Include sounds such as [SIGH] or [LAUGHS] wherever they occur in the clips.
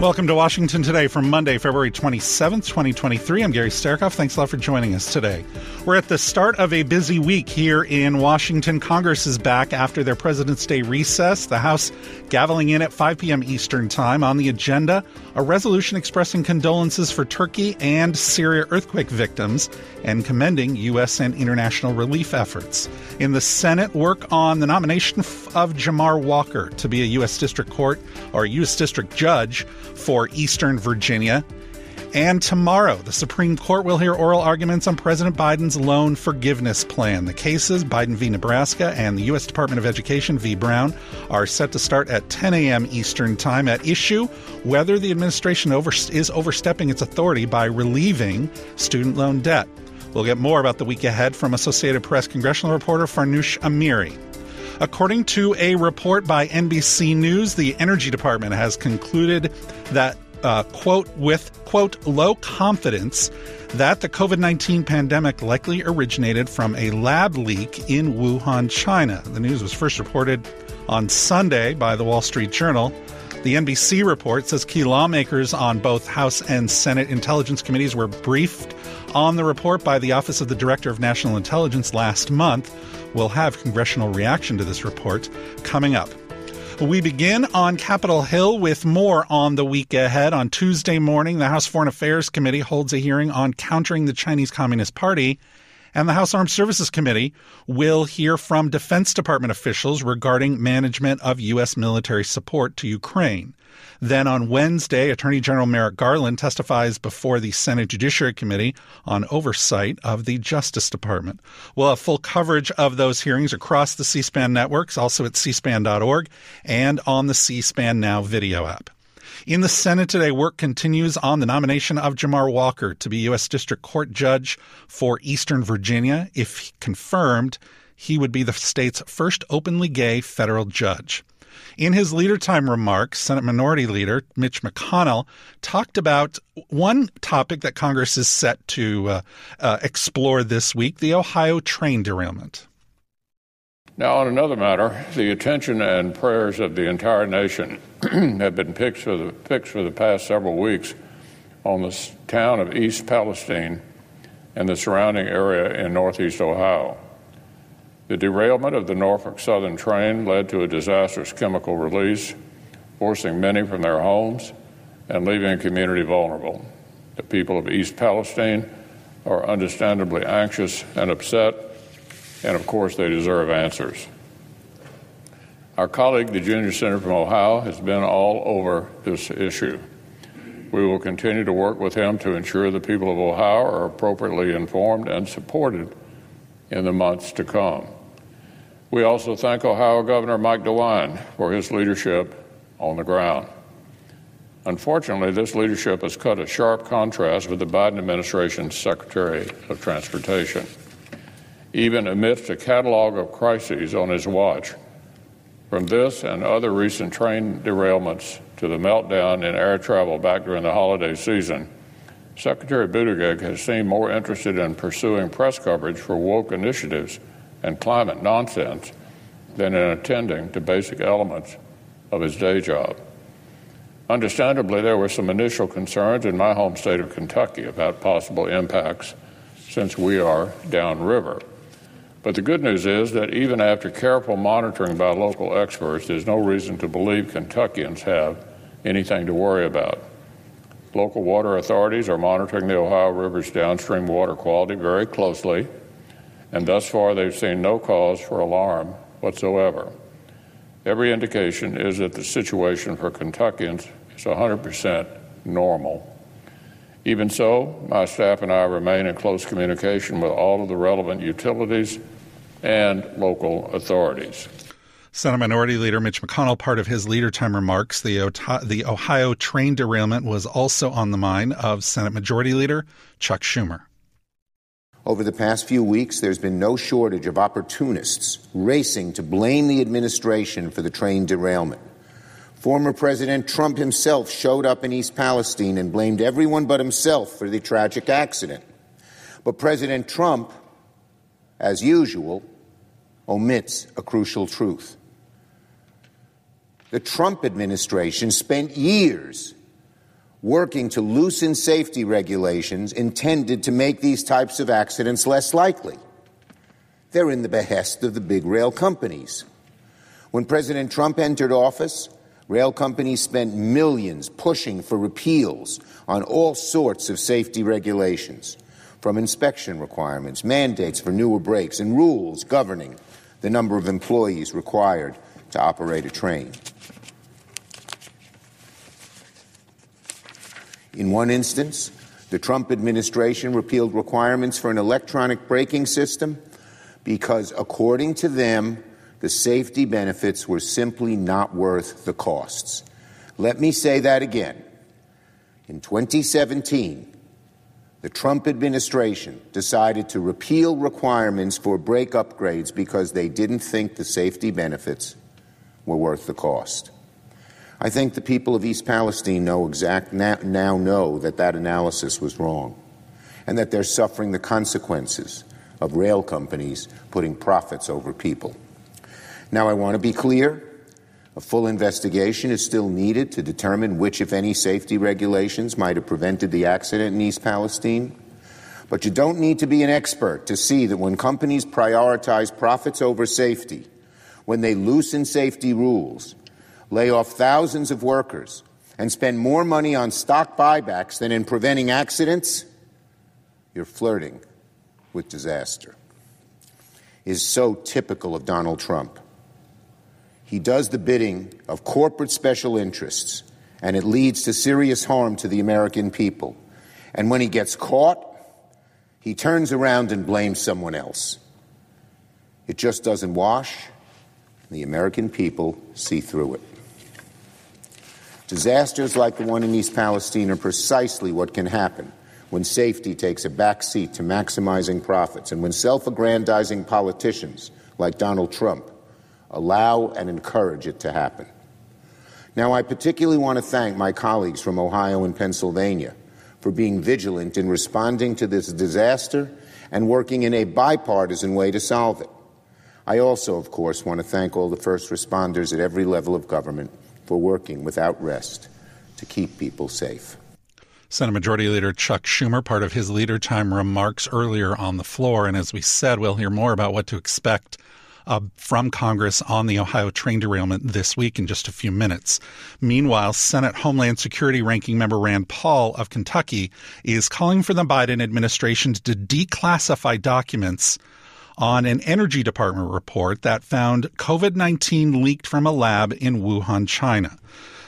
Welcome to Washington Today for Monday, February 27th, 2023. I'm Gary Sterkoff. Thanks a lot for joining us today. We're at the start of a busy week here in Washington. Congress is back after their President's Day recess. The House gaveling in at 5 p.m. Eastern Time. On the agenda, a resolution expressing condolences for Turkey and Syria earthquake victims and commending U.S. and international relief efforts. In the Senate, work on the nomination of Jamar Walker to be a U.S. District Court or U.S. District Judge for Eastern Virginia. And tomorrow, the Supreme Court will hear oral arguments on President Biden's loan forgiveness plan. The cases, Biden v. Nebraska and the U.S. Department of Education v. Brown, are set to start at 10 a.m. Eastern Time. At issue, whether the administration over, is overstepping its authority by relieving student loan debt. We'll get more about the week ahead from Associated Press congressional reporter Farnoosh Amiri. According to a report by NBC News, the Energy Department has concluded that, uh, quote, with, quote, low confidence that the COVID 19 pandemic likely originated from a lab leak in Wuhan, China. The news was first reported on Sunday by the Wall Street Journal. The NBC report says key lawmakers on both House and Senate intelligence committees were briefed on the report by the Office of the Director of National Intelligence last month. We'll have congressional reaction to this report coming up. We begin on Capitol Hill with more on the week ahead. On Tuesday morning, the House Foreign Affairs Committee holds a hearing on countering the Chinese Communist Party. And the House Armed Services Committee will hear from Defense Department officials regarding management of U.S. military support to Ukraine. Then on Wednesday, Attorney General Merrick Garland testifies before the Senate Judiciary Committee on oversight of the Justice Department. We'll have full coverage of those hearings across the C SPAN networks, also at cspan.org and on the C SPAN Now video app. In the Senate today, work continues on the nomination of Jamar Walker to be U.S. District Court Judge for Eastern Virginia. If confirmed, he would be the state's first openly gay federal judge. In his leader time remarks, Senate Minority Leader Mitch McConnell talked about one topic that Congress is set to uh, uh, explore this week the Ohio train derailment. Now, on another matter, the attention and prayers of the entire nation [CLEARS THROAT] have been fixed for, the, fixed for the past several weeks on the town of East Palestine and the surrounding area in northeast Ohio. The derailment of the Norfolk Southern train led to a disastrous chemical release, forcing many from their homes and leaving a community vulnerable. The people of East Palestine are understandably anxious and upset, and of course, they deserve answers. Our colleague, the junior senator from Ohio, has been all over this issue. We will continue to work with him to ensure the people of Ohio are appropriately informed and supported in the months to come. We also thank Ohio Governor Mike DeWine for his leadership on the ground. Unfortunately, this leadership has cut a sharp contrast with the Biden administration's Secretary of Transportation. Even amidst a catalog of crises on his watch, from this and other recent train derailments to the meltdown in air travel back during the holiday season, Secretary Buttigieg has seemed more interested in pursuing press coverage for woke initiatives and climate nonsense than in attending to basic elements of his day job. Understandably, there were some initial concerns in my home state of Kentucky about possible impacts since we are downriver. But the good news is that even after careful monitoring by local experts, there's no reason to believe Kentuckians have anything to worry about. Local water authorities are monitoring the Ohio River's downstream water quality very closely and thus far they've seen no cause for alarm whatsoever. Every indication is that the situation for Kentuckians is 100% normal. Even so, my staff and I remain in close communication with all of the relevant utilities and local authorities. Senate Minority Leader Mitch McConnell, part of his leader time remarks, the, the Ohio train derailment was also on the mind of Senate Majority Leader Chuck Schumer. Over the past few weeks, there's been no shortage of opportunists racing to blame the administration for the train derailment. Former President Trump himself showed up in East Palestine and blamed everyone but himself for the tragic accident. But President Trump, as usual, omits a crucial truth. The Trump administration spent years working to loosen safety regulations intended to make these types of accidents less likely. They're in the behest of the big rail companies. When President Trump entered office, rail companies spent millions pushing for repeals on all sorts of safety regulations, from inspection requirements, mandates for newer brakes, and rules governing the number of employees required to operate a train. In one instance, the Trump administration repealed requirements for an electronic braking system because, according to them, the safety benefits were simply not worth the costs. Let me say that again. In 2017, the Trump administration decided to repeal requirements for brake upgrades because they didn't think the safety benefits were worth the cost. I think the people of East Palestine know exact now, now know that that analysis was wrong and that they're suffering the consequences of rail companies putting profits over people. Now, I want to be clear. A full investigation is still needed to determine which, if any, safety regulations might have prevented the accident in East Palestine. But you don't need to be an expert to see that when companies prioritize profits over safety, when they loosen safety rules, lay off thousands of workers, and spend more money on stock buybacks than in preventing accidents, you're flirting with disaster. Is so typical of Donald Trump. He does the bidding of corporate special interests, and it leads to serious harm to the American people. And when he gets caught, he turns around and blames someone else. It just doesn't wash. The American people see through it. Disasters like the one in East Palestine are precisely what can happen when safety takes a back seat to maximizing profits and when self aggrandizing politicians like Donald Trump allow and encourage it to happen. Now, I particularly want to thank my colleagues from Ohio and Pennsylvania for being vigilant in responding to this disaster and working in a bipartisan way to solve it. I also, of course, want to thank all the first responders at every level of government for working without rest to keep people safe. Senate Majority Leader Chuck Schumer, part of his leader time remarks earlier on the floor. And as we said, we'll hear more about what to expect uh, from Congress on the Ohio train derailment this week in just a few minutes. Meanwhile, Senate Homeland Security Ranking Member Rand Paul of Kentucky is calling for the Biden administration to declassify documents on an Energy Department report that found COVID 19 leaked from a lab in Wuhan, China.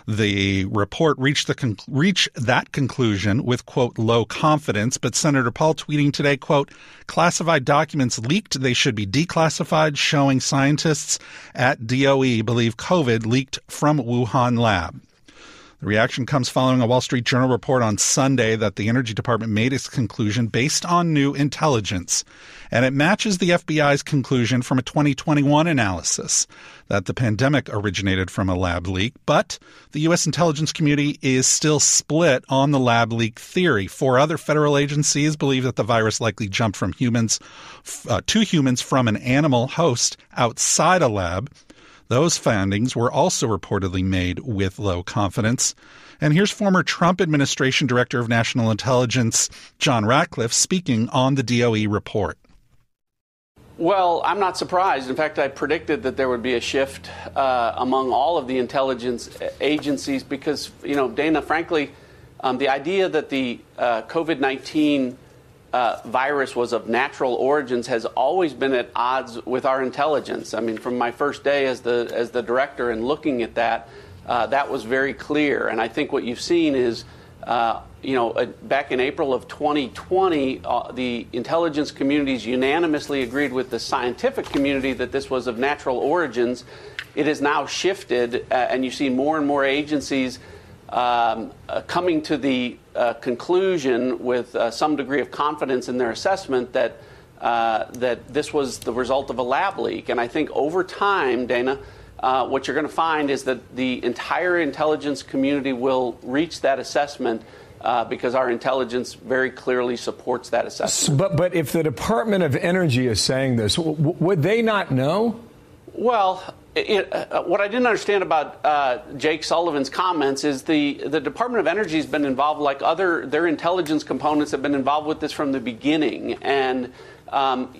The report reached the that conclusion with quote low confidence, but Senator Paul tweeting today quote classified documents leaked they should be declassified, showing scientists at DOE believe COVID leaked from Wuhan lab. The reaction comes following a Wall Street Journal report on Sunday that the Energy Department made its conclusion based on new intelligence. And it matches the FBI's conclusion from a 2021 analysis that the pandemic originated from a lab leak. But the U.S. intelligence community is still split on the lab leak theory. Four other federal agencies believe that the virus likely jumped from humans uh, to humans from an animal host outside a lab. Those findings were also reportedly made with low confidence. And here's former Trump administration director of national intelligence, John Ratcliffe, speaking on the DOE report. Well, I'm not surprised. In fact, I predicted that there would be a shift uh, among all of the intelligence agencies because, you know, Dana, frankly, um, the idea that the uh, COVID 19 uh, virus was of natural origins has always been at odds with our intelligence. I mean, from my first day as the as the director and looking at that, uh, that was very clear. And I think what you've seen is, uh, you know, uh, back in April of 2020, uh, the intelligence communities unanimously agreed with the scientific community that this was of natural origins. it has now shifted, uh, and you see more and more agencies um, coming to the uh, conclusion with uh, some degree of confidence in their assessment that uh, that this was the result of a lab leak. And I think over time, Dana, uh, what you're going to find is that the entire intelligence community will reach that assessment. Uh, because our intelligence very clearly supports that assessment. But, but if the Department of Energy is saying this, w- would they not know? Well, it, uh, what I didn't understand about uh, Jake Sullivan's comments is the, the Department of Energy has been involved, like other their intelligence components have been involved with this from the beginning. And um,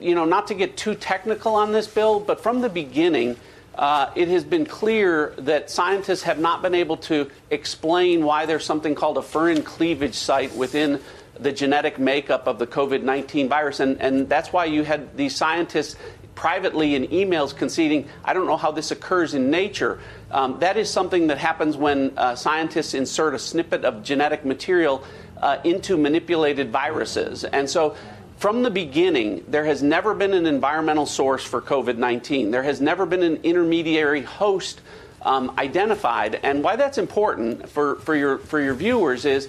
you know, not to get too technical on this bill, but from the beginning, uh, it has been clear that scientists have not been able to explain why there's something called a furin cleavage site within the genetic makeup of the COVID 19 virus. And, and that's why you had these scientists privately in emails conceding, I don't know how this occurs in nature. Um, that is something that happens when uh, scientists insert a snippet of genetic material uh, into manipulated viruses. And so, from the beginning, there has never been an environmental source for COVID 19. There has never been an intermediary host um, identified. And why that's important for, for, your, for your viewers is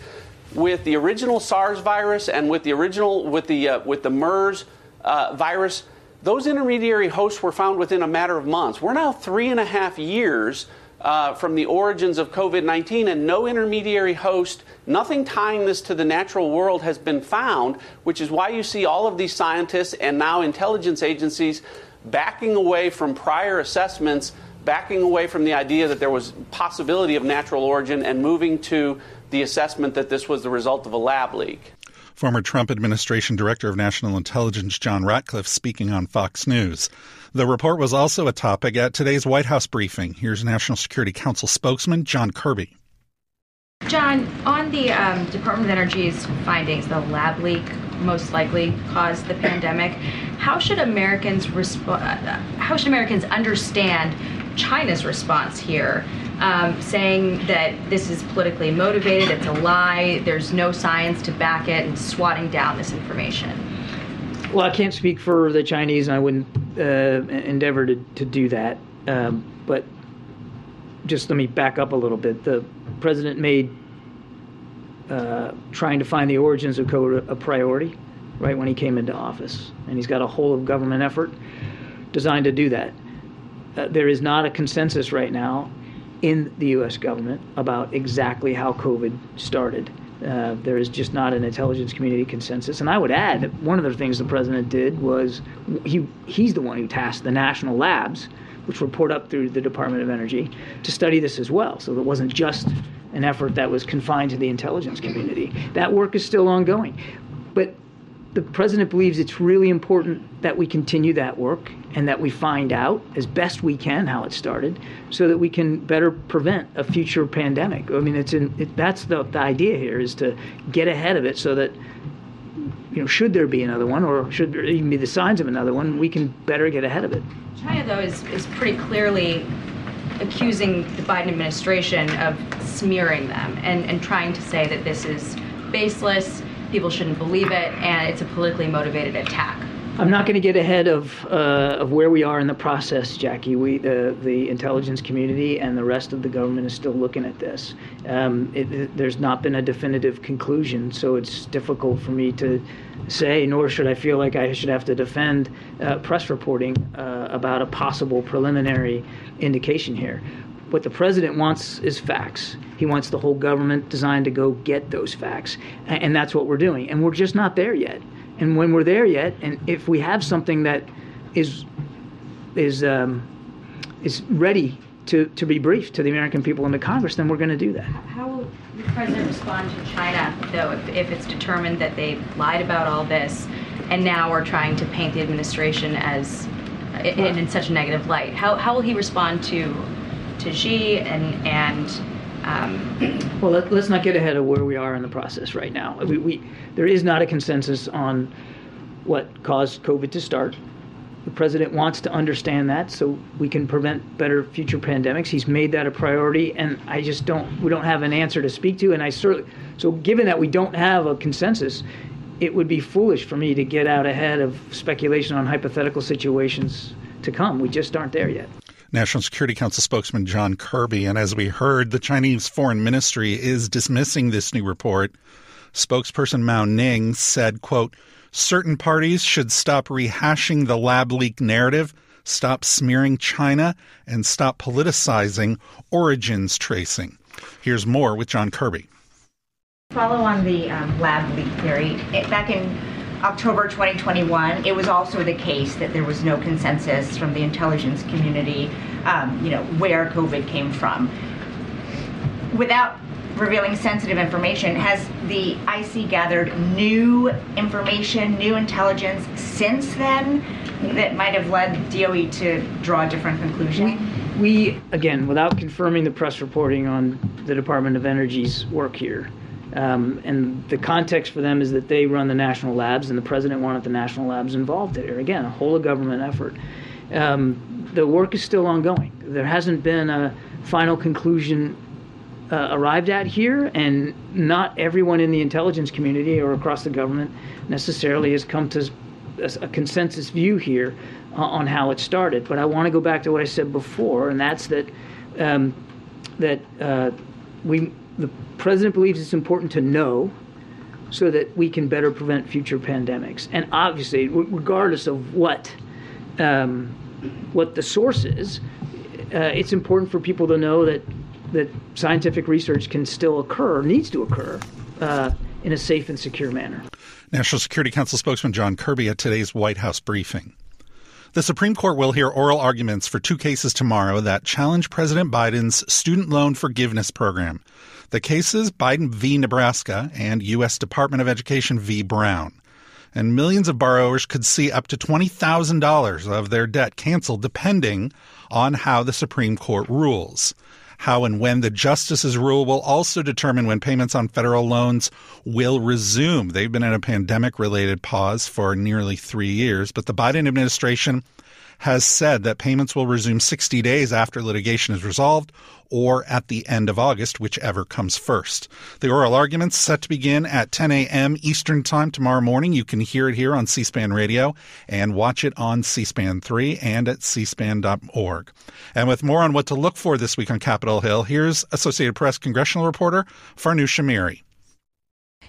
with the original SARS virus and with the original, with the, uh, with the MERS uh, virus, those intermediary hosts were found within a matter of months. We're now three and a half years uh, from the origins of COVID 19, and no intermediary host, nothing tying this to the natural world has been found, which is why you see all of these scientists and now intelligence agencies backing away from prior assessments, backing away from the idea that there was possibility of natural origin, and moving to the assessment that this was the result of a lab leak. Former Trump administration director of national intelligence John Ratcliffe speaking on Fox News. The report was also a topic at today's White House briefing. Here's National Security Council spokesman John Kirby. John, on the um, Department of Energy's findings, the lab leak most likely caused the pandemic. How should Americans resp- uh, How should Americans understand China's response here? Um, saying that this is politically motivated, it's a lie, there's no science to back it, and swatting down this information. Well, I can't speak for the Chinese, and I wouldn't uh, endeavor to, to do that. Um, but just let me back up a little bit. The president made uh, trying to find the origins of COVID a priority right when he came into office, and he's got a whole of government effort designed to do that. Uh, there is not a consensus right now in the U.S. government about exactly how COVID started. Uh, there is just not an intelligence community consensus. And I would add that one of the things the president did was he he's the one who tasked the national labs, which report up through the Department of Energy, to study this as well. So it wasn't just an effort that was confined to the intelligence community. That work is still ongoing. The president believes it's really important that we continue that work and that we find out as best we can how it started so that we can better prevent a future pandemic. I mean, it's in, it, that's the, the idea here is to get ahead of it so that you know, should there be another one or should there even be the signs of another one, we can better get ahead of it. China, though, is, is pretty clearly accusing the Biden administration of smearing them and, and trying to say that this is baseless people shouldn't believe it, and it's a politically motivated attack. I'm not going to get ahead of uh, of where we are in the process, Jackie. We the the intelligence community and the rest of the government is still looking at this. Um, it, it, there's not been a definitive conclusion, so it's difficult for me to say. Nor should I feel like I should have to defend uh, press reporting uh, about a possible preliminary indication here. What the president wants is facts. He wants the whole government designed to go get those facts. And that's what we're doing. And we're just not there yet. And when we're there yet, and if we have something that is is um, is ready to, to be briefed to the American people and to Congress, then we're going to do that. How will the president respond to China, though, if, if it's determined that they lied about all this and now are trying to paint the administration as in, in such a negative light? How, how will he respond to to Xi and and um, [CLEARS THROAT] well, let, us not get ahead of where we are in the process right now. We, we, there is not a consensus on what caused COVID to start. The president wants to understand that so we can prevent better future pandemics. He's made that a priority, and I just don't. We don't have an answer to speak to, and I certainly. So, given that we don't have a consensus, it would be foolish for me to get out ahead of speculation on hypothetical situations to come. We just aren't there yet. National Security Council spokesman John Kirby. And as we heard, the Chinese Foreign Ministry is dismissing this new report. Spokesperson Mao Ning said, quote, certain parties should stop rehashing the lab leak narrative, stop smearing China, and stop politicizing origins tracing. Here's more with John Kirby. Follow on the um, lab leak theory. It, back in October 2021, it was also the case that there was no consensus from the intelligence community, um, you know, where COVID came from. Without revealing sensitive information, has the IC gathered new information, new intelligence since then that might have led DOE to draw a different conclusion? We, again, without confirming the press reporting on the Department of Energy's work here, um, and the context for them is that they run the national labs, and the president wanted the national labs involved here. Again, a whole of government effort. Um, the work is still ongoing. There hasn't been a final conclusion uh, arrived at here, and not everyone in the intelligence community or across the government necessarily has come to a, a consensus view here uh, on how it started. But I want to go back to what I said before, and that's that um, that uh, we the president believes it's important to know so that we can better prevent future pandemics. And obviously, regardless of what um, what the source is, uh, it's important for people to know that that scientific research can still occur, needs to occur, uh, in a safe and secure manner. National Security Council spokesman John Kirby at today's White House briefing. The Supreme Court will hear oral arguments for two cases tomorrow that challenge President Biden's student loan forgiveness program. The cases Biden v. Nebraska and U.S. Department of Education v. Brown. And millions of borrowers could see up to $20,000 of their debt canceled depending on how the Supreme Court rules. How and when the justices rule will also determine when payments on federal loans will resume. They've been in a pandemic related pause for nearly three years, but the Biden administration has said that payments will resume 60 days after litigation is resolved or at the end of August, whichever comes first. The oral arguments set to begin at 10 a.m. Eastern Time tomorrow morning. You can hear it here on C SPAN Radio and watch it on C SPAN 3 and at cspan.org. And with more on what to look for this week on Capitol Hill, here's Associated Press congressional reporter Farnoosh Amiri.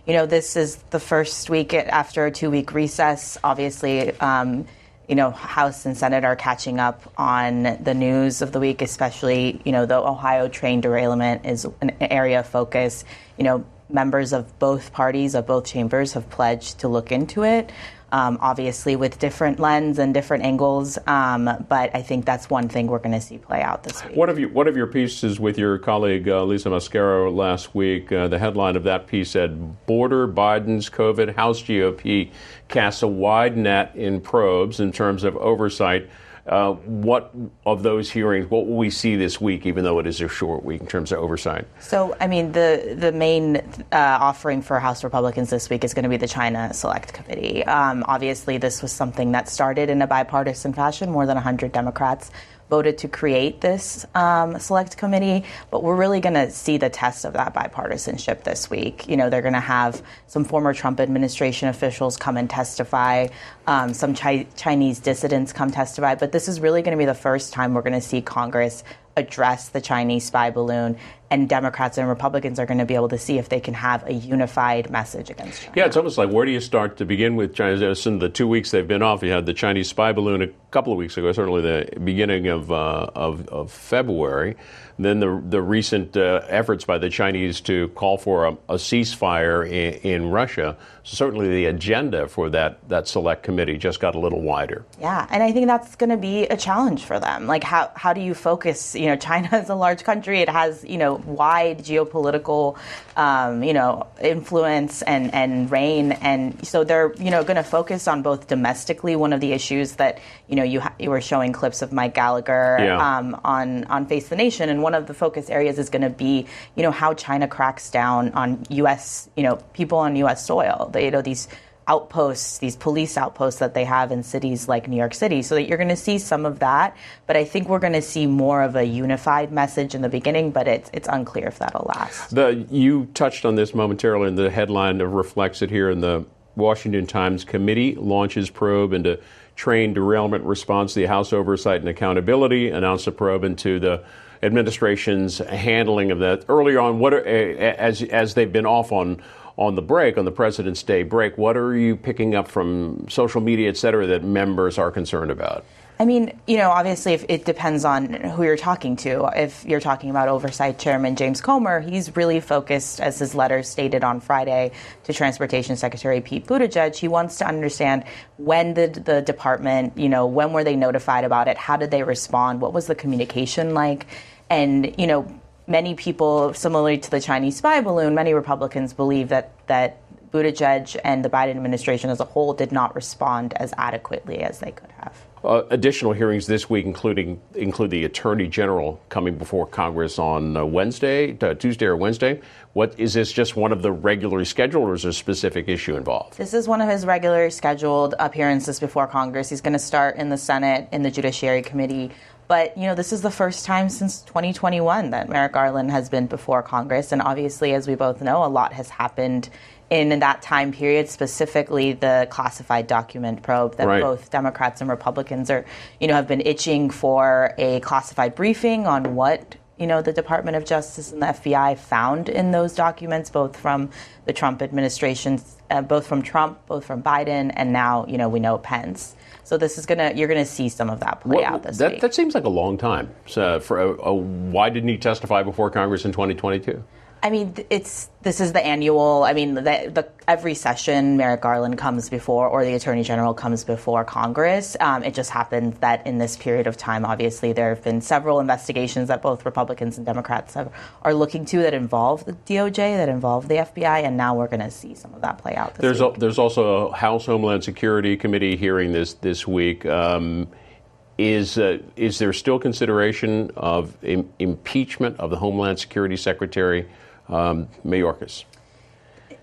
You know, this is the first week after a two week recess. Obviously, um, you know, House and Senate are catching up on the news of the week, especially, you know, the Ohio train derailment is an area of focus. You know, members of both parties, of both chambers, have pledged to look into it um, obviously with different lens and different angles. Um, but I think that's one thing we're going to see play out this week. One of, you, one of your pieces with your colleague uh, Lisa Mascaro last week, uh, the headline of that piece said, Border Biden's COVID House GOP casts a wide net in probes in terms of oversight uh, what of those hearings, what will we see this week, even though it is a short week in terms of oversight? So, I mean, the the main uh, offering for House Republicans this week is going to be the China Select Committee. Um, obviously, this was something that started in a bipartisan fashion. More than 100 Democrats voted to create this um, select committee, but we're really going to see the test of that bipartisanship this week. You know, they're going to have some former Trump administration officials come and testify, um, some Chi- Chinese dissidents come testify, but this is really going to be the first time we're going to see Congress address the Chinese spy balloon, and Democrats and Republicans are going to be able to see if they can have a unified message against China. Yeah, it's almost like where do you start to begin with China? In the two weeks they've been off, you had the Chinese spy balloon a couple of weeks ago, certainly the beginning of, uh, of, of February. Then the the recent uh, efforts by the Chinese to call for a, a ceasefire in, in, Russia. certainly, the agenda for that that select committee just got a little wider. Yeah, and I think that's going to be a challenge for them. Like, how how do you focus? You know, China [LAUGHS] is a large country. It has you know wide geopolitical um, you know influence and and reign, and so they're you know going to focus on both domestically. One of the issues that you know you ha- you were showing clips of Mike Gallagher yeah. um, on on Face the Nation, and one one of the focus areas is going to be, you know, how China cracks down on U.S. you know people on U.S. soil. They, you know these outposts, these police outposts that they have in cities like New York City. So that you're going to see some of that, but I think we're going to see more of a unified message in the beginning. But it's it's unclear if that'll last. The you touched on this momentarily, and the headline reflects it here in the Washington Times. Committee launches probe into train derailment response. The House Oversight and Accountability announced a probe into the administration's handling of that earlier on. What are, as as they've been off on on the break, on the President's Day break, what are you picking up from social media, et cetera, that members are concerned about? I mean, you know, obviously, if it depends on who you're talking to. If you're talking about Oversight Chairman James Comer, he's really focused, as his letter stated on Friday to Transportation Secretary Pete Buttigieg. He wants to understand when did the department, you know, when were they notified about it? How did they respond? What was the communication like? And, you know, many people, similarly to the Chinese spy balloon, many Republicans believe that, that Buttigieg and the Biden administration as a whole did not respond as adequately as they could have. Uh, additional hearings this week, including include the Attorney General coming before Congress on uh, Wednesday, uh, Tuesday or Wednesday. What is this? Just one of the regularly scheduled, or is there a specific issue involved? This is one of his regularly scheduled appearances before Congress. He's going to start in the Senate in the Judiciary Committee. But you know, this is the first time since 2021 that Merrick Garland has been before Congress, and obviously, as we both know, a lot has happened in that time period, specifically the classified document probe that right. both Democrats and Republicans are, you know, have been itching for a classified briefing on what you know the Department of Justice and the FBI found in those documents, both from the Trump administration, uh, both from Trump, both from Biden, and now you know we know Pence. So this is gonna you're gonna see some of that play well, out this that, week. That seems like a long time. So for a, why didn't he testify before Congress in 2022? I mean, it's this is the annual. I mean, the, the, every session Merrick Garland comes before, or the Attorney General comes before Congress. Um, it just happens that in this period of time, obviously, there have been several investigations that both Republicans and Democrats have, are looking to that involve the DOJ, that involve the FBI, and now we're going to see some of that play out. there's a, there's also a House Homeland Security Committee hearing this this week. Um, is, uh, is there still consideration of Im- impeachment of the Homeland Security Secretary um, Mayorkas?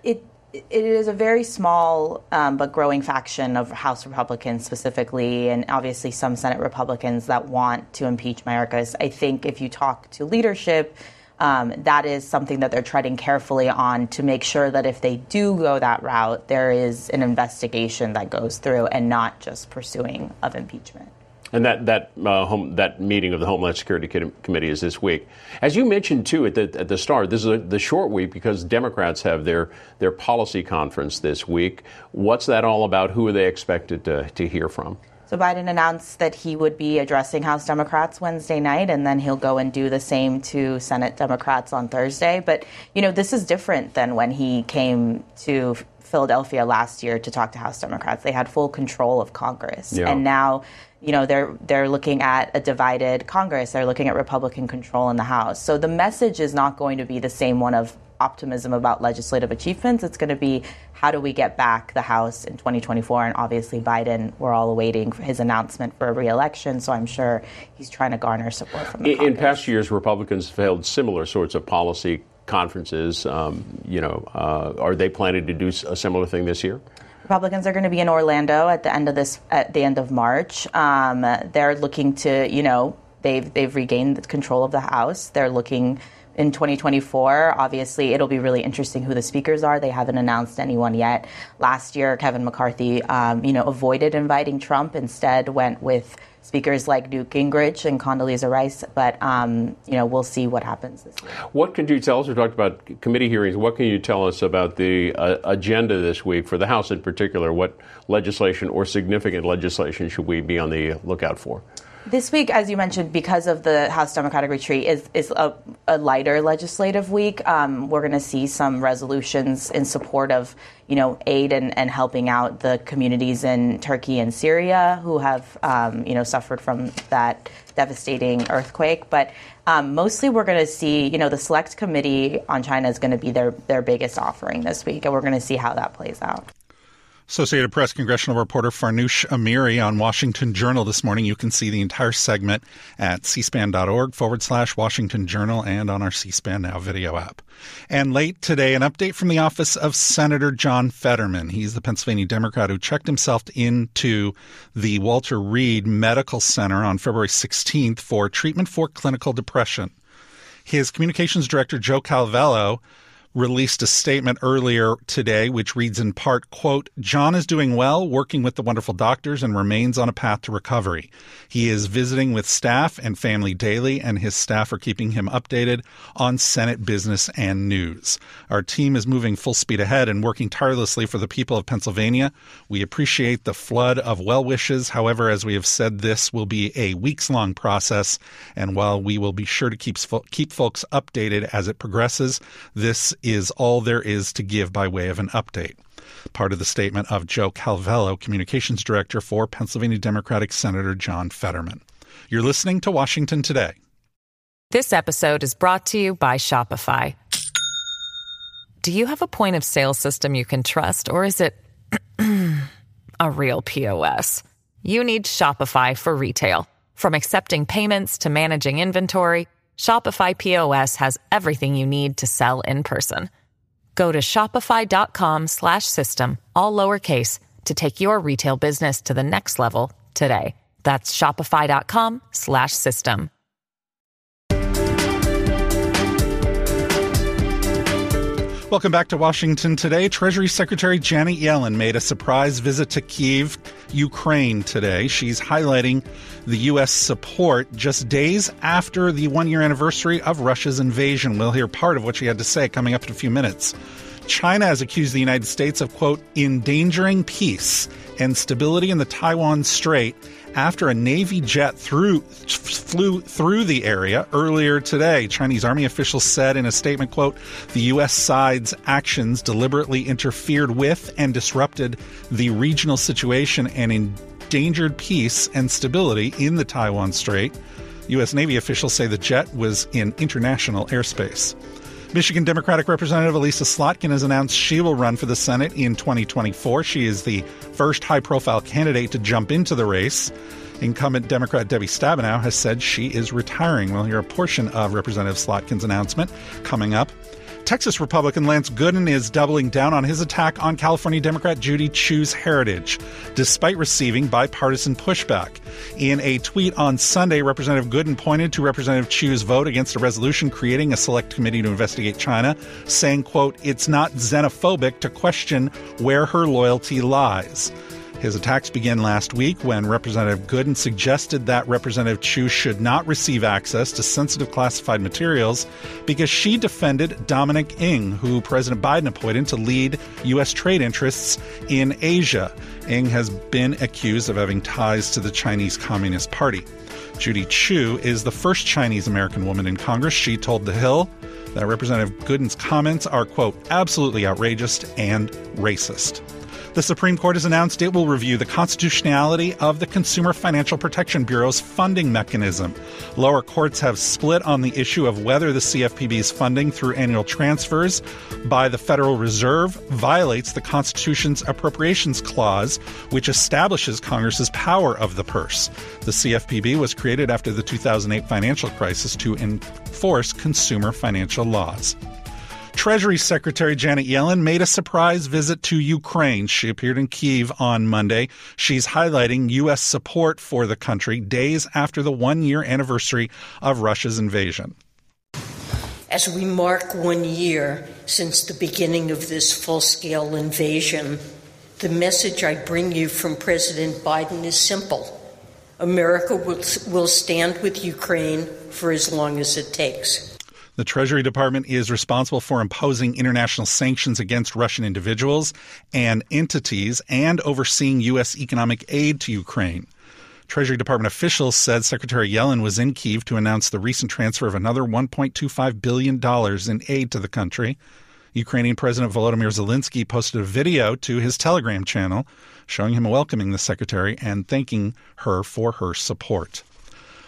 It it is a very small um, but growing faction of House Republicans specifically, and obviously some Senate Republicans that want to impeach Mayorkas. I think if you talk to leadership, um, that is something that they're treading carefully on to make sure that if they do go that route, there is an investigation that goes through and not just pursuing of impeachment. And that that uh, home, that meeting of the Homeland Security Committee is this week. As you mentioned too at the at the start, this is a, the short week because Democrats have their their policy conference this week. What's that all about? Who are they expected to, to hear from? So Biden announced that he would be addressing House Democrats Wednesday night, and then he'll go and do the same to Senate Democrats on Thursday. But you know, this is different than when he came to Philadelphia last year to talk to House Democrats. They had full control of Congress, yeah. and now you know they're they're looking at a divided Congress. They're looking at Republican control in the House. So the message is not going to be the same one of optimism about legislative achievements. It's going to be how do we get back the House in 2024? And obviously, Biden, we're all awaiting his announcement for a reelection. So I'm sure he's trying to garner support from the in, in past years, Republicans have held similar sorts of policy conferences. Um, you know, uh, are they planning to do a similar thing this year? Republicans are going to be in Orlando at the end of this at the end of March. Um, they're looking to, you know, they've they've regained control of the House. They're looking in 2024. Obviously, it'll be really interesting who the speakers are. They haven't announced anyone yet. Last year, Kevin McCarthy, um, you know, avoided inviting Trump. Instead, went with speakers like Newt Gingrich and Condoleezza Rice. But um, you know, we'll see what happens this year. What can you tell us? We talked about committee hearings. What can you tell us about the uh, agenda this week for the House in particular? What legislation or significant legislation should we be on the lookout for? This week, as you mentioned, because of the House Democratic retreat, is, is a, a lighter legislative week. Um, we're going to see some resolutions in support of, you know, aid and, and helping out the communities in Turkey and Syria who have, um, you know, suffered from that devastating earthquake. But um, mostly, we're going to see, you know, the Select Committee on China is going to be their their biggest offering this week, and we're going to see how that plays out. Associated Press congressional reporter Farnoosh Amiri on Washington Journal this morning. You can see the entire segment at cspan.org forward slash Washington Journal and on our C-SPAN Now video app. And late today, an update from the office of Senator John Fetterman. He's the Pennsylvania Democrat who checked himself into the Walter Reed Medical Center on February 16th for treatment for clinical depression. His communications director, Joe Calvello, released a statement earlier today which reads in part quote john is doing well working with the wonderful doctors and remains on a path to recovery. He is visiting with staff and family daily and his staff are keeping him updated on senate business and news. Our team is moving full speed ahead and working tirelessly for the people of pennsylvania. We appreciate the flood of well wishes. However as we have said this will be a weeks long process and while we will be sure to keep keep folks updated as it progresses this is all there is to give by way of an update. Part of the statement of Joe Calvello, Communications Director for Pennsylvania Democratic Senator John Fetterman. You're listening to Washington Today. This episode is brought to you by Shopify. Do you have a point of sale system you can trust, or is it [CLEARS THROAT] a real POS? You need Shopify for retail. From accepting payments to managing inventory, Shopify POS has everything you need to sell in person. Go to shopify.com slash system, all lowercase, to take your retail business to the next level today. That's shopify.com slash system. Welcome back to Washington today. Treasury Secretary Janet Yellen made a surprise visit to Kiev, Ukraine today. She's highlighting the U.S. support just days after the one year anniversary of Russia's invasion. We'll hear part of what she had to say coming up in a few minutes. China has accused the United States of, quote, endangering peace and stability in the Taiwan Strait after a Navy jet through, flew through the area earlier today. Chinese Army officials said in a statement, quote, the U.S. side's actions deliberately interfered with and disrupted the regional situation and endangered peace and stability in the Taiwan Strait. U.S. Navy officials say the jet was in international airspace. Michigan Democratic Representative Elissa Slotkin has announced she will run for the Senate in 2024. She is the first high profile candidate to jump into the race. Incumbent Democrat Debbie Stabenow has said she is retiring. We'll hear a portion of Representative Slotkin's announcement coming up. Texas Republican Lance Gooden is doubling down on his attack on California Democrat Judy Chu's heritage, despite receiving bipartisan pushback. In a tweet on Sunday, Representative Gooden pointed to Representative Chu's vote against a resolution creating a select committee to investigate China, saying, quote, it's not xenophobic to question where her loyalty lies. His attacks began last week when Representative Gooden suggested that Representative Chu should not receive access to sensitive classified materials because she defended Dominic Ng, who President Biden appointed to lead U.S. trade interests in Asia. Ng has been accused of having ties to the Chinese Communist Party. Judy Chu is the first Chinese American woman in Congress. She told The Hill that Representative Gooden's comments are, quote, absolutely outrageous and racist. The Supreme Court has announced it will review the constitutionality of the Consumer Financial Protection Bureau's funding mechanism. Lower courts have split on the issue of whether the CFPB's funding through annual transfers by the Federal Reserve violates the Constitution's Appropriations Clause, which establishes Congress's power of the purse. The CFPB was created after the 2008 financial crisis to enforce consumer financial laws. Treasury Secretary Janet Yellen made a surprise visit to Ukraine. She appeared in Kiev on Monday. She's highlighting U.S. support for the country days after the one year anniversary of Russia's invasion. As we mark one year since the beginning of this full scale invasion, the message I bring you from President Biden is simple America will, will stand with Ukraine for as long as it takes. The Treasury Department is responsible for imposing international sanctions against Russian individuals and entities and overseeing U.S. economic aid to Ukraine. Treasury Department officials said Secretary Yellen was in Kiev to announce the recent transfer of another $1.25 billion in aid to the country. Ukrainian President Volodymyr Zelensky posted a video to his Telegram channel showing him welcoming the secretary and thanking her for her support.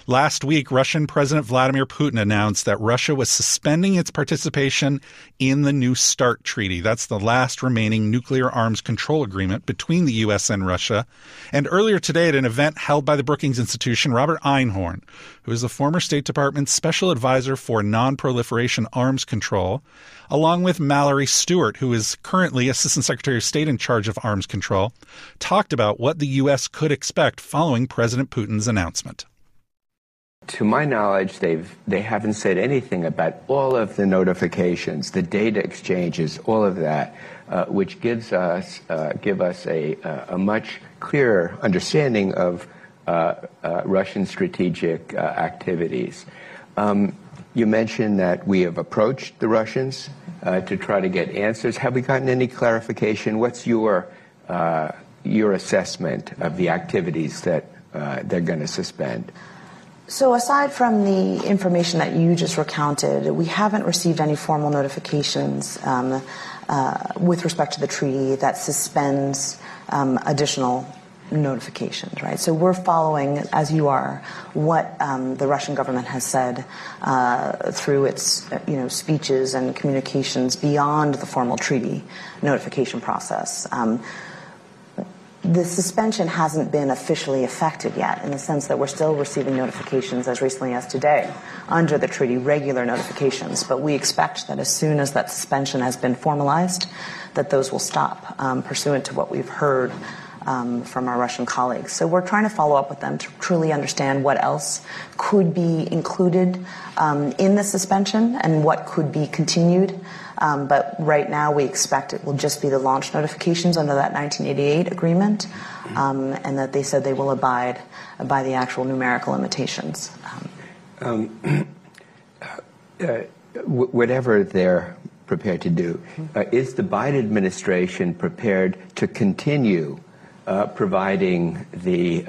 Last week, Russian President Vladimir Putin announced that Russia was suspending its participation in the New START treaty. That's the last remaining nuclear arms control agreement between the U.S. and Russia. And earlier today, at an event held by the Brookings Institution, Robert Einhorn, who is the former State Department Special Advisor for Non-Proliferation Arms Control, along with Mallory Stewart, who is currently Assistant Secretary of State in charge of arms control, talked about what the U.S. could expect following President Putin's announcement. To my knowledge, they've they haven't said anything about all of the notifications, the data exchanges, all of that, uh, which gives us uh, give us a, a much clearer understanding of uh, uh Russian strategic uh, activities. Um, you mentioned that we have approached the Russians uh, to try to get answers. Have we gotten any clarification? What's your your assessment of the activities that they're going to suspend? So, aside from the information that you just recounted, we haven't received any formal notifications um, uh, with respect to the treaty that suspends um, additional notifications, right? So we're following, as you are, what um, the Russian government has said uh, through its, you know, speeches and communications beyond the formal treaty notification process. Um, the suspension hasn't been officially effected yet in the sense that we're still receiving notifications as recently as today under the treaty, regular notifications. But we expect that as soon as that suspension has been formalized, that those will stop um, pursuant to what we've heard um, from our Russian colleagues. So we're trying to follow up with them to truly understand what else could be included um, in the suspension and what could be continued. Um, but right now, we expect it will just be the launch notifications under that 1988 agreement, um, and that they said they will abide by the actual numerical limitations. Um, [CLEARS THROAT] uh, whatever they're prepared to do, uh, is the Biden administration prepared to continue uh, providing the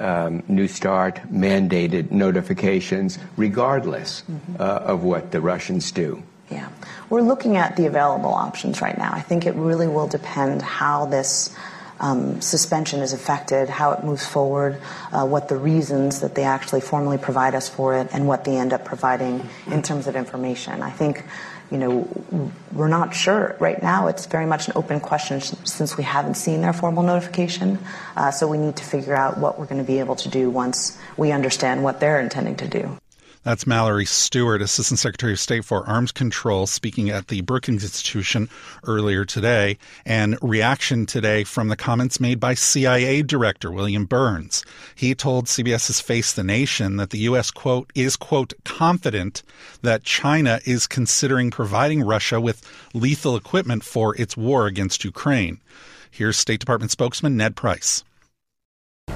New START mandated notifications regardless of what the Russians do? Yeah. We're looking at the available options right now. I think it really will depend how this um, suspension is affected, how it moves forward, uh, what the reasons that they actually formally provide us for it, and what they end up providing in terms of information. I think you know, we're not sure right now. It's very much an open question since we haven't seen their formal notification. Uh, so we need to figure out what we're going to be able to do once we understand what they're intending to do. That's Mallory Stewart, Assistant Secretary of State for Arms Control, speaking at the Brookings Institution earlier today. And reaction today from the comments made by CIA Director William Burns. He told CBS's Face the Nation that the U.S., quote, is, quote, confident that China is considering providing Russia with lethal equipment for its war against Ukraine. Here's State Department spokesman Ned Price.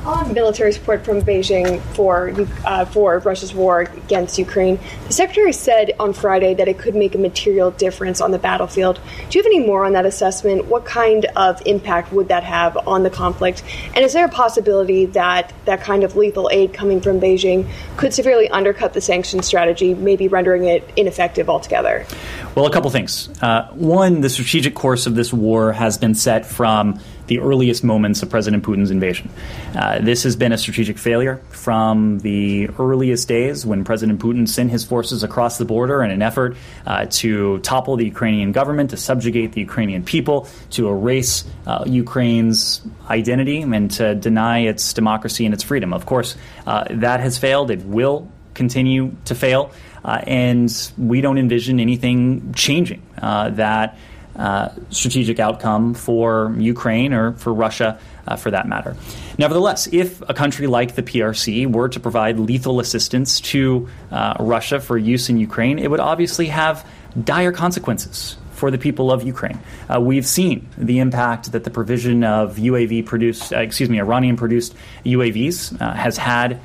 On military support from Beijing for uh, for Russia's war against Ukraine, the secretary said on Friday that it could make a material difference on the battlefield. Do you have any more on that assessment? What kind of impact would that have on the conflict? And is there a possibility that that kind of lethal aid coming from Beijing could severely undercut the sanctions strategy, maybe rendering it ineffective altogether? Well, a couple things. Uh, one, the strategic course of this war has been set from the earliest moments of President Putin's invasion. Uh, this has been a strategic failure from the earliest days when President Putin sent his forces across the border in an effort uh, to topple the Ukrainian government, to subjugate the Ukrainian people, to erase uh, Ukraine's identity, and to deny its democracy and its freedom. Of course, uh, that has failed. It will continue to fail. Uh, and we don't envision anything changing uh, that uh, strategic outcome for Ukraine or for Russia uh, for that matter. Nevertheless, if a country like the PRC were to provide lethal assistance to uh, Russia for use in Ukraine, it would obviously have dire consequences for the people of Ukraine. Uh, we've seen the impact that the provision of UAV produced, uh, excuse me, Iranian produced UAVs uh, has had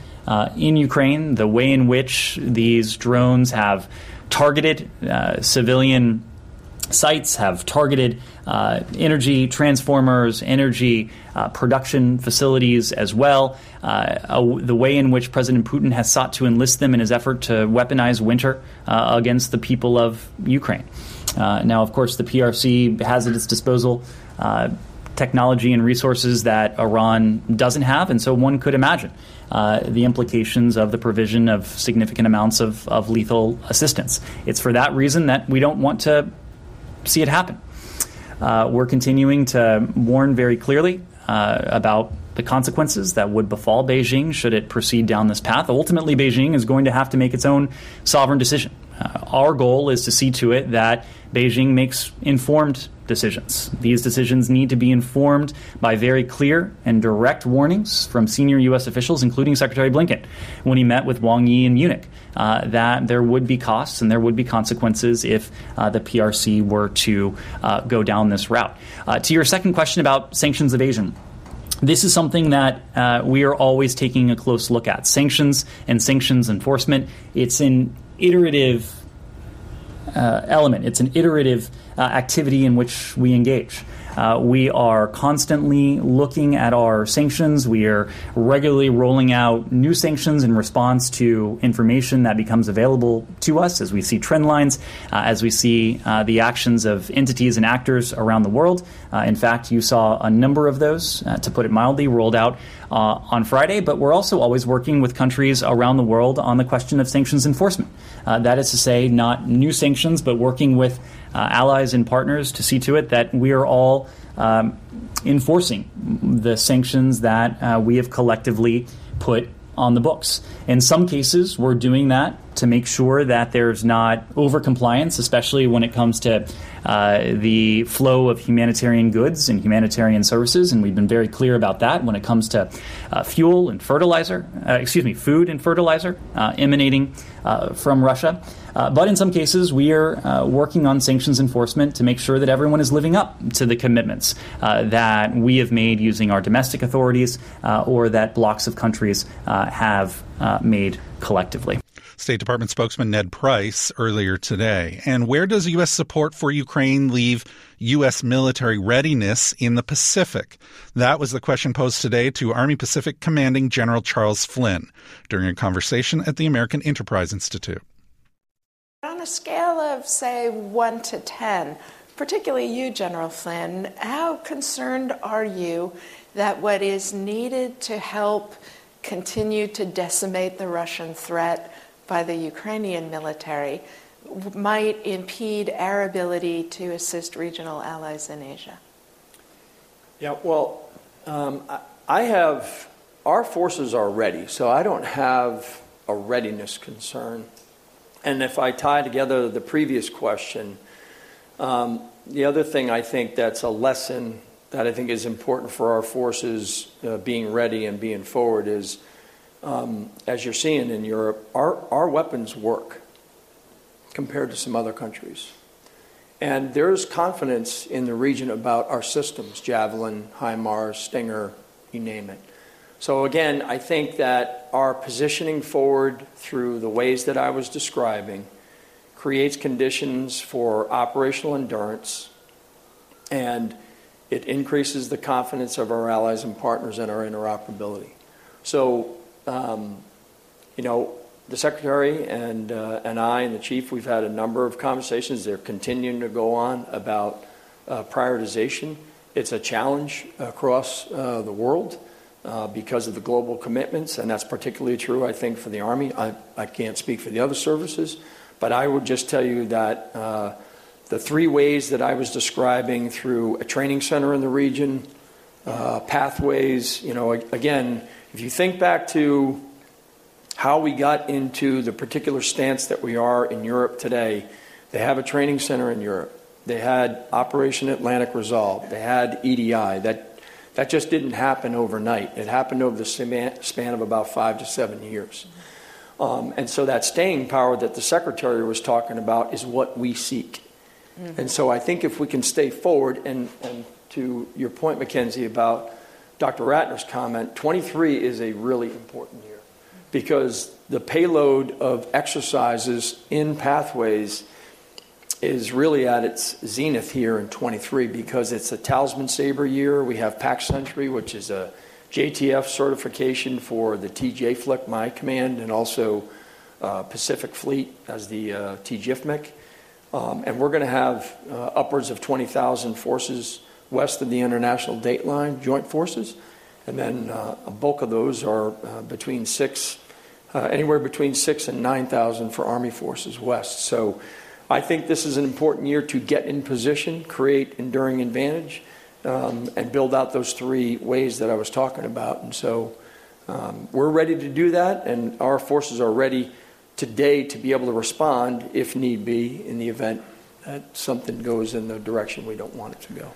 in Ukraine, the way in which these drones have targeted civilian sites have targeted uh, energy transformers, energy uh, production facilities as well. Uh, the way in which President Putin has sought to enlist them in his effort to weaponize winter uh, against the people of Ukraine. Uh, now, of course, the PRC has at its disposal uh, technology and resources that Iran doesn't have, and so one could imagine. Uh, the implications of the provision of significant amounts of, of lethal assistance. It's for that reason that we don't want to see it happen. Uh, we're continuing to warn very clearly uh, about the consequences that would befall Beijing should it proceed down this path. Ultimately, Beijing is going to have to make its own sovereign decision. Uh, our goal is to see to it that Beijing makes informed decisions. These decisions need to be informed by very clear and direct warnings from senior U.S. officials, including Secretary Blinken, when he met with Wang Yi in Munich, uh, that there would be costs and there would be consequences if uh, the PRC were to uh, go down this route. Uh, to your second question about sanctions evasion. This is something that uh, we are always taking a close look at. Sanctions and sanctions enforcement. It's an iterative uh, element. It's an iterative uh, activity in which we engage. Uh, we are constantly looking at our sanctions. We are regularly rolling out new sanctions in response to information that becomes available to us as we see trend lines, uh, as we see uh, the actions of entities and actors around the world. Uh, in fact, you saw a number of those, uh, to put it mildly, rolled out uh, on Friday, but we're also always working with countries around the world on the question of sanctions enforcement. that is to say, not new sanctions, but working with allies and partners to see to it that we are all um, enforcing the sanctions that uh, we have collectively put on the books. In some cases, we're doing that to make sure that there's not overcompliance, especially when it comes to uh, the flow of humanitarian goods and humanitarian services. And we've been very clear about that when it comes to uh, fuel and fertilizer, uh, excuse me, food and fertilizer uh, emanating uh, from Russia. Uh, but in some cases, we are uh, working on sanctions enforcement to make sure that everyone is living up to the commitments uh, that we have made using our domestic authorities uh, or that blocks of countries have made collectively. State Department spokesman Ned Price earlier today. And where does U.S. support for Ukraine leave U.S. military readiness in the Pacific? That was the question posed today to Army Pacific Commanding General Charles Flynn during a conversation at the American Enterprise Institute. On a scale of, say, 1 to 10, particularly you, General Flynn, how concerned are you that what is needed to help continue to decimate the Russian threat by the Ukrainian military might impede our ability to assist regional allies in Asia? Yeah, well, um, I have, our forces are ready, so I don't have a readiness concern. And if I tie together the previous question, um, the other thing I think that's a lesson that I think is important for our forces uh, being ready and being forward is um, as you're seeing in Europe, our, our weapons work compared to some other countries. And there's confidence in the region about our systems Javelin, HIMARS, Stinger, you name it. So, again, I think that our positioning forward through the ways that I was describing creates conditions for operational endurance and it increases the confidence of our allies and partners in our interoperability. So, um, you know, the secretary and uh, and I and the chief, we've had a number of conversations. They're continuing to go on about uh, prioritization. It's a challenge across uh, the world uh, because of the global commitments, and that's particularly true, I think, for the Army. I, I can't speak for the other services, but I would just tell you that uh, the three ways that I was describing through a training center in the region, uh, pathways, you know, again if you think back to how we got into the particular stance that we are in Europe today, they have a training center in Europe. They had Operation Atlantic Resolve. They had EDI. That, that just didn't happen overnight. It happened over the span of about five to seven years. Um, and so that staying power that the secretary was talking about is what we seek. Mm-hmm. And so I think if we can stay forward, and, and to your point, Mackenzie, about Dr. Ratner's comment, 23 is a really important year because the payload of exercises in pathways is really at its zenith here in 23 because it's a Talisman Sabre year. We have PAC Sentry, which is a JTF certification for the TJFLC, my command, and also uh, Pacific Fleet as the uh, TJFMIC. Um, and we're going to have uh, upwards of 20,000 forces west of the international date line, joint forces. And then uh, a bulk of those are uh, between six, uh, anywhere between six and 9,000 for Army forces west. So I think this is an important year to get in position, create enduring advantage, um, and build out those three ways that I was talking about. And so um, we're ready to do that, and our forces are ready today to be able to respond if need be in the event that something goes in the direction we don't want it to go.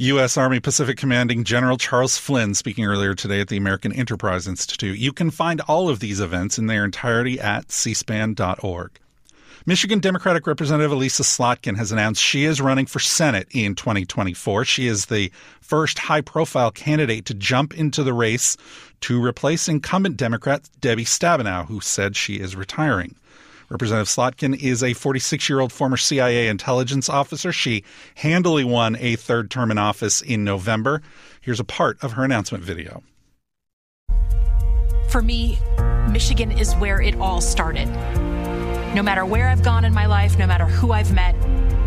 U.S. Army Pacific Commanding General Charles Flynn speaking earlier today at the American Enterprise Institute. You can find all of these events in their entirety at cspan.org. Michigan Democratic Representative Elissa Slotkin has announced she is running for Senate in 2024. She is the first high profile candidate to jump into the race to replace incumbent Democrat Debbie Stabenow, who said she is retiring. Representative Slotkin is a 46 year old former CIA intelligence officer. She handily won a third term in office in November. Here's a part of her announcement video. For me, Michigan is where it all started. No matter where I've gone in my life, no matter who I've met,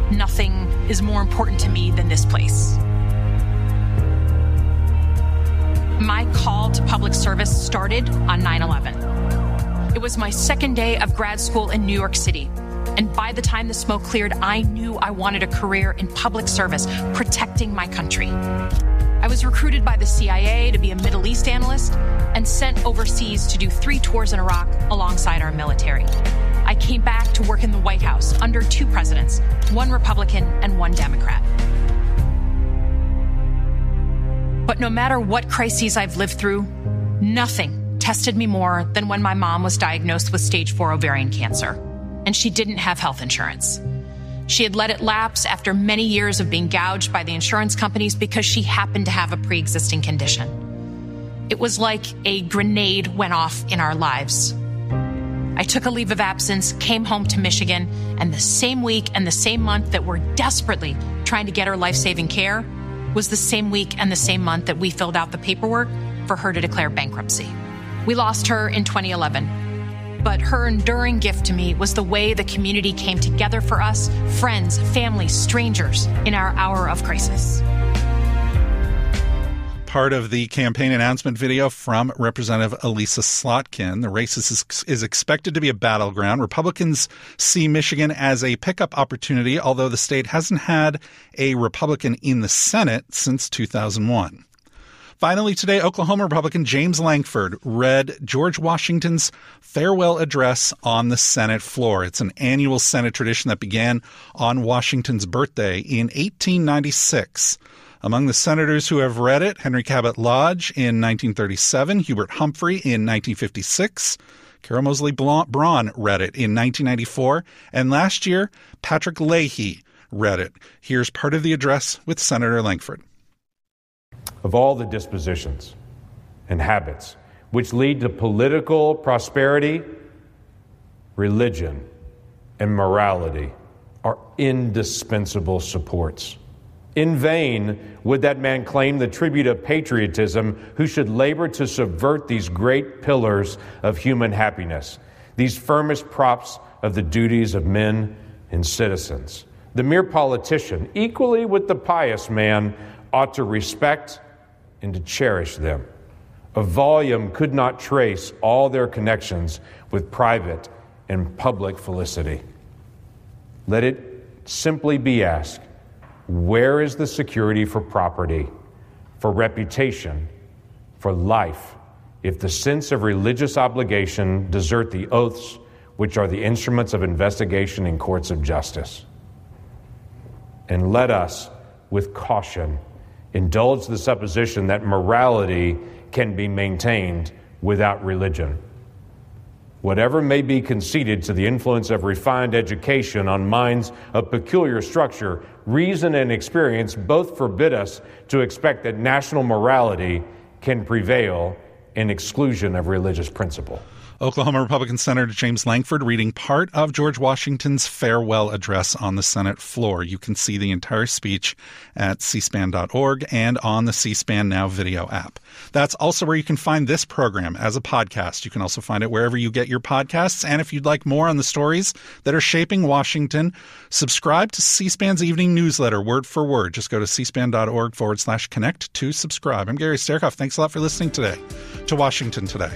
nothing is more important to me than this place. My call to public service started on 9 11. It was my second day of grad school in New York City. And by the time the smoke cleared, I knew I wanted a career in public service, protecting my country. I was recruited by the CIA to be a Middle East analyst and sent overseas to do three tours in Iraq alongside our military. I came back to work in the White House under two presidents, one Republican and one Democrat. But no matter what crises I've lived through, nothing tested me more than when my mom was diagnosed with stage 4 ovarian cancer, and she didn't have health insurance. She had let it lapse after many years of being gouged by the insurance companies because she happened to have a pre existing condition. It was like a grenade went off in our lives. I took a leave of absence, came home to Michigan, and the same week and the same month that we're desperately trying to get her life saving care was the same week and the same month that we filled out the paperwork for her to declare bankruptcy. We lost her in 2011. But her enduring gift to me was the way the community came together for us, friends, family, strangers, in our hour of crisis part of the campaign announcement video from Representative Elissa Slotkin. The race is, is expected to be a battleground. Republicans see Michigan as a pickup opportunity, although the state hasn't had a Republican in the Senate since 2001. Finally, today, Oklahoma Republican James Lankford read George Washington's farewell address on the Senate floor. It's an annual Senate tradition that began on Washington's birthday in 1896. Among the senators who have read it, Henry Cabot Lodge in 1937, Hubert Humphrey in 1956, Carol Moseley Braun read it in 1994, and last year, Patrick Leahy read it. Here's part of the address with Senator Lankford. Of all the dispositions and habits which lead to political prosperity, religion and morality are indispensable supports. In vain would that man claim the tribute of patriotism who should labor to subvert these great pillars of human happiness, these firmest props of the duties of men and citizens. The mere politician, equally with the pious man, ought to respect and to cherish them. A volume could not trace all their connections with private and public felicity. Let it simply be asked where is the security for property, for reputation, for life, if the sense of religious obligation desert the oaths which are the instruments of investigation in courts of justice? And let us, with caution, indulge the supposition that morality can be maintained without religion. Whatever may be conceded to the influence of refined education on minds of peculiar structure, reason and experience both forbid us to expect that national morality can prevail in exclusion of religious principle. Oklahoma Republican Senator James Lankford reading part of George Washington's farewell address on the Senate floor. You can see the entire speech at cspan.org and on the C-SPAN Now video app. That's also where you can find this program as a podcast. You can also find it wherever you get your podcasts. And if you'd like more on the stories that are shaping Washington, subscribe to C-SPAN's evening newsletter, word for word. Just go to cspan.org forward slash connect to subscribe. I'm Gary Stairkoff. Thanks a lot for listening today to Washington Today.